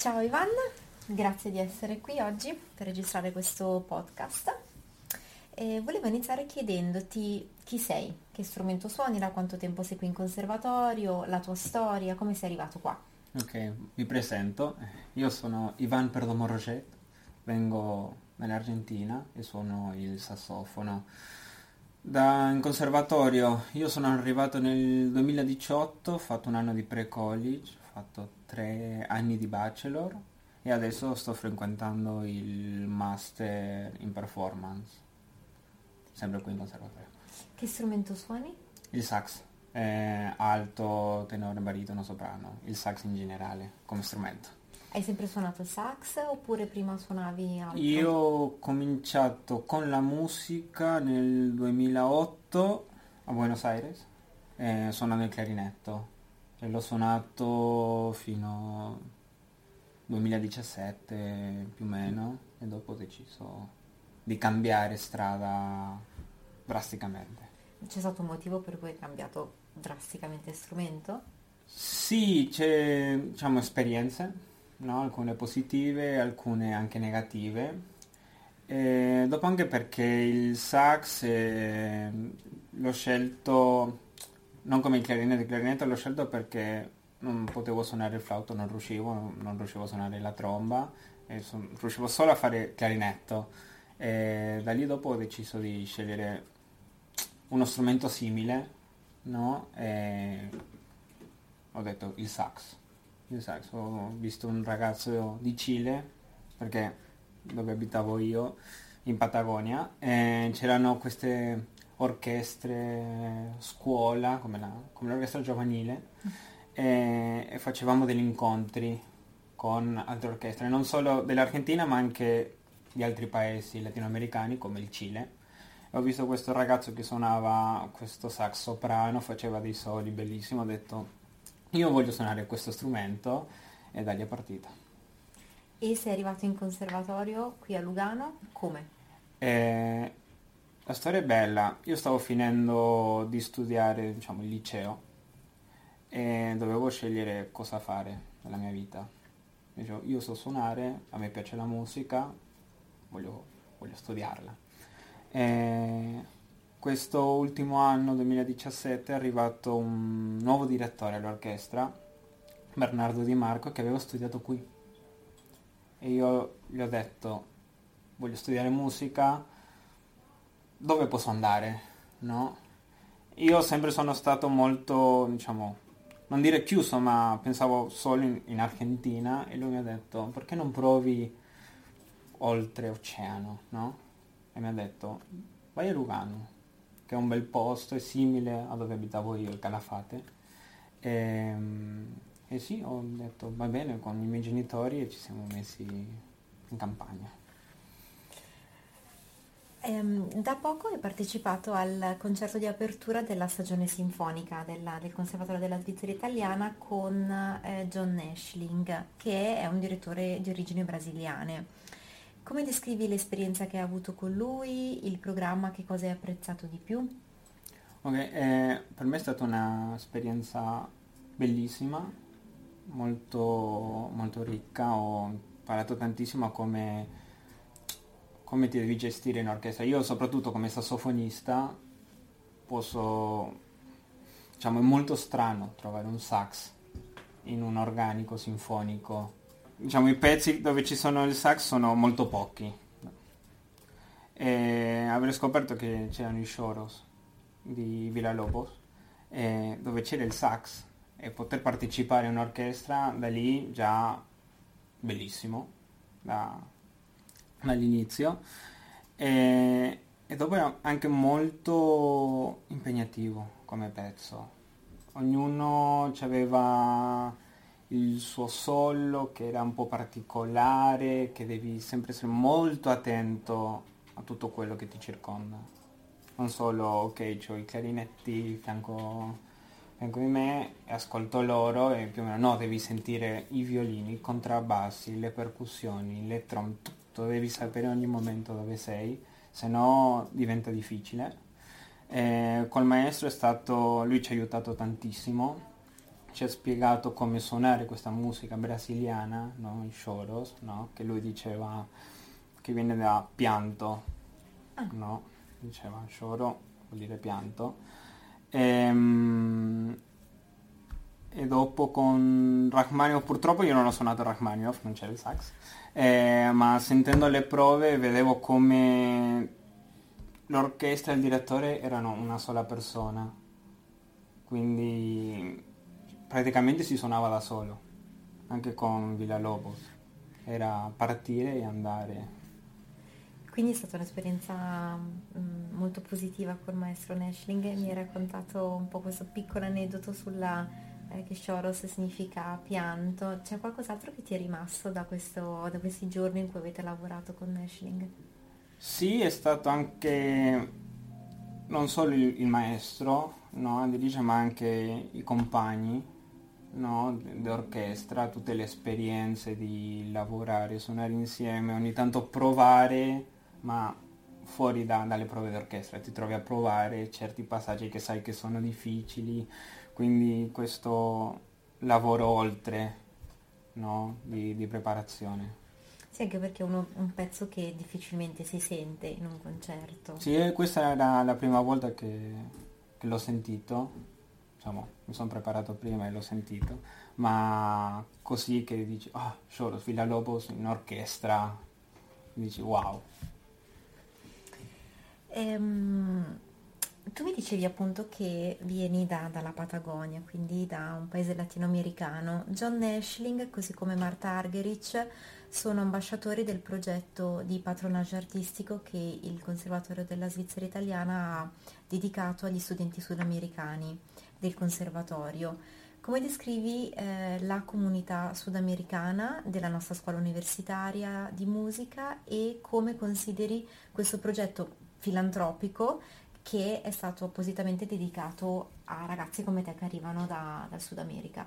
Ciao Ivan, grazie di essere qui oggi per registrare questo podcast. E volevo iniziare chiedendoti chi sei, che strumento suoni, da quanto tempo sei qui in conservatorio, la tua storia, come sei arrivato qua. Ok, mi presento. Io sono Ivan Perdomo Roget, vengo dall'Argentina e suono il sassofono. Da, in conservatorio io sono arrivato nel 2018, ho fatto un anno di pre-college, fatto tre anni di bachelor e adesso sto frequentando il master in performance, sempre qui in conservatorio. Che strumento suoni? Il sax, eh, alto, tenore, baritono, soprano, il sax in generale come strumento. Hai sempre suonato il sax oppure prima suonavi altro? Io ho cominciato con la musica nel 2008 a Buenos Aires, eh, suonando il clarinetto e l'ho suonato fino al 2017 più o meno e dopo ho deciso di cambiare strada drasticamente. C'è stato un motivo per cui hai cambiato drasticamente strumento? Sì, c'è diciamo esperienze no? alcune positive, alcune anche negative. E dopo anche perché il sax eh, l'ho scelto non come il clarinetto, il clarinetto l'ho scelto perché non potevo suonare il flauto, non riuscivo, non riuscivo a suonare la tromba, son, riuscivo solo a fare clarinetto. E da lì dopo ho deciso di scegliere uno strumento simile, no? E ho detto il sax il sax. Ho visto un ragazzo di Cile, perché dove abitavo io, in Patagonia, c'erano queste orchestre scuola, come, la, come l'orchestra giovanile, e, e, facevamo degli incontri con altre orchestre, non solo dell'Argentina ma anche di altri paesi latinoamericani come il Cile. E ho visto questo ragazzo che suonava questo sax soprano, faceva dei soli bellissimi, ho detto io voglio suonare questo strumento e da lì è partita. E sei arrivato in conservatorio qui a Lugano? Come? Eh, la storia è bella. Io stavo finendo di studiare diciamo, il liceo e dovevo scegliere cosa fare nella mia vita. Dicevo, io so suonare, a me piace la musica, voglio, voglio studiarla. E questo ultimo anno, 2017, è arrivato un nuovo direttore all'orchestra, Bernardo Di Marco, che aveva studiato qui. E io gli ho detto, voglio studiare musica, dove posso andare? No? Io sempre sono stato molto, diciamo, non dire chiuso, ma pensavo solo in, in Argentina e lui mi ha detto, perché non provi oltre oceano, no? E mi ha detto, vai a Lugano, che è un bel posto, è simile a dove abitavo io, il Calafate. E, ehm, e sì, ho detto va bene con i miei genitori e ci siamo messi in campagna. Ehm, da poco hai partecipato al concerto di apertura della stagione sinfonica della, del Conservatorio della Svizzera Italiana con eh, John Nashling, che è un direttore di origini brasiliane. Come descrivi l'esperienza che hai avuto con lui, il programma, che cosa hai apprezzato di più? Ok, eh, per me è stata un'esperienza bellissima, molto, molto ricca, ho imparato tantissimo come, come ti devi gestire in orchestra. Io soprattutto come sassofonista posso, diciamo, è molto strano trovare un sax in un organico sinfonico diciamo, i pezzi dove ci sono il sax sono molto pochi. E avrei scoperto che c'erano i Choros di Villa Lobos, dove c'era il sax e poter partecipare a un'orchestra da lì già bellissimo da, dall'inizio e, e dopo era anche molto impegnativo come pezzo ognuno aveva il suo solo che era un po' particolare, che devi sempre essere molto attento a tutto quello che ti circonda. Non solo, ok, ho i clarinetti fianco, fianco di me e ascolto loro e più o meno no, devi sentire i violini, i contrabbassi, le percussioni, le trombe, devi sapere ogni momento dove sei, se no diventa difficile. Eh, col maestro è stato, lui ci ha aiutato tantissimo ci ha spiegato come suonare questa musica brasiliana, no? i choros, no? che lui diceva che viene da pianto, no? diceva choro vuol dire pianto. E, ehm, e dopo con Rachmaninoff, purtroppo io non ho suonato Rachmaninoff, non c'è il sax, eh, ma sentendo le prove vedevo come l'orchestra e il direttore erano una sola persona, quindi praticamente si suonava da solo, anche con Villa Lobos, era partire e andare. Quindi è stata un'esperienza mm, molto positiva col maestro Nashling mi ha raccontato un po' questo piccolo aneddoto sulla eh, che Shoros significa pianto. C'è qualcos'altro che ti è rimasto da, questo, da questi giorni in cui avete lavorato con Nashling? Sì, è stato anche non solo il, il maestro no, dirige, ma anche i compagni no, d'orchestra, tutte le esperienze di lavorare, suonare insieme, ogni tanto provare, ma fuori da, dalle prove d'orchestra, ti trovi a provare certi passaggi che sai che sono difficili, quindi questo lavoro oltre no, di, di preparazione. Sì, anche perché è uno, un pezzo che difficilmente si sente in un concerto. Sì, questa era la prima volta che, che l'ho sentito, diciamo, mi sono preparato prima e l'ho sentito, ma così che dici, ah, oh, Soros Villalobos in orchestra, dici wow. Ehm, dicevi appunto che vieni da, dalla Patagonia, quindi da un paese latinoamericano. John Nashling, così come Marta Argerich, sono ambasciatori del progetto di patronaggio artistico che il Conservatorio della Svizzera Italiana ha dedicato agli studenti sudamericani del conservatorio. Come descrivi eh, la comunità sudamericana della nostra scuola universitaria di musica e come consideri questo progetto filantropico che è stato appositamente dedicato a ragazzi come te che arrivano da, dal Sud America?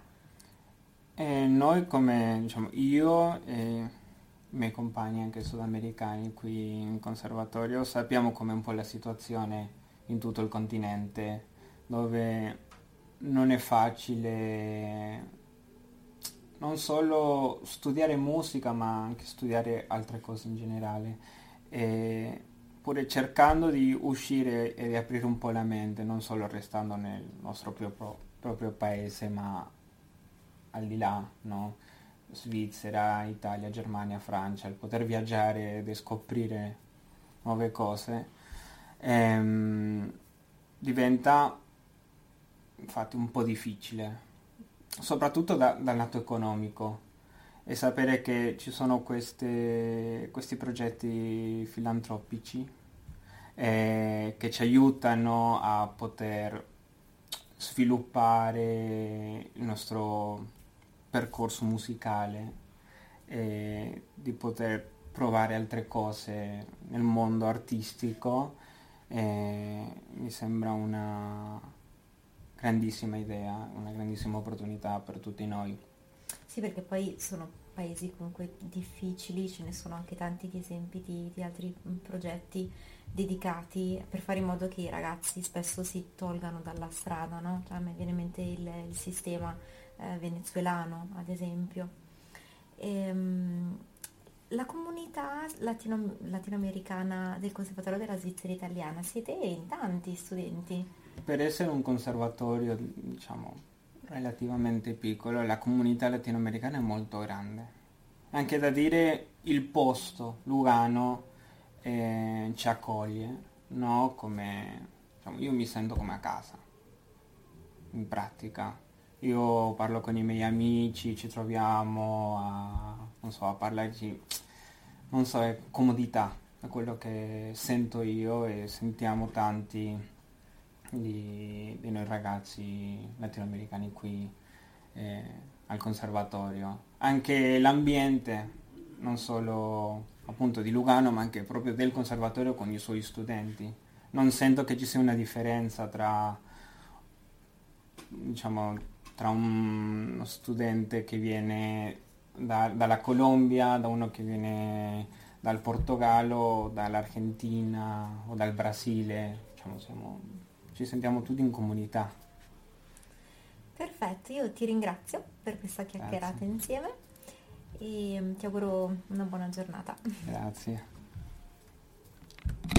Eh, noi come, diciamo, io e i miei compagni anche sudamericani qui in conservatorio sappiamo com'è un po' la situazione in tutto il continente dove non è facile non solo studiare musica ma anche studiare altre cose in generale e pure cercando di uscire e di aprire un po' la mente non solo restando nel nostro proprio, proprio paese ma al di là, no? Svizzera, Italia, Germania, Francia, il poter viaggiare e scoprire nuove cose, ehm, diventa infatti un po' difficile, soprattutto da, dal lato economico e sapere che ci sono queste, questi progetti filantropici eh, che ci aiutano a poter sviluppare il nostro percorso musicale e di poter provare altre cose nel mondo artistico eh, mi sembra una grandissima idea, una grandissima opportunità per tutti noi. Sì, perché poi sono paesi comunque difficili, ce ne sono anche tanti esempi di, di altri progetti dedicati per fare in modo che i ragazzi spesso si tolgano dalla strada, no? Cioè, a me viene in mente il, il sistema eh, venezuelano, ad esempio. Ehm, la comunità latino, latinoamericana del Conservatorio della Svizzera Italiana, siete in tanti studenti? Per essere un conservatorio, diciamo, relativamente piccolo, la comunità latinoamericana è molto grande. Anche da dire il posto, Lugano, eh, ci accoglie, no? Come, diciamo, io mi sento come a casa, in pratica io parlo con i miei amici, ci troviamo a, non so, a parlarci, non so, è comodità, è quello che sento io e sentiamo tanti di, di noi ragazzi latinoamericani qui eh, al conservatorio. Anche l'ambiente, non solo appunto di Lugano, ma anche proprio del conservatorio con i suoi studenti. Non sento che ci sia una differenza tra diciamo tra un, uno studente che viene da, dalla Colombia, da uno che viene dal Portogallo, dall'Argentina o dal Brasile, diciamo, siamo, ci sentiamo tutti in comunità. Perfetto, io ti ringrazio per questa chiacchierata Grazie. insieme e ti auguro una buona giornata. Grazie.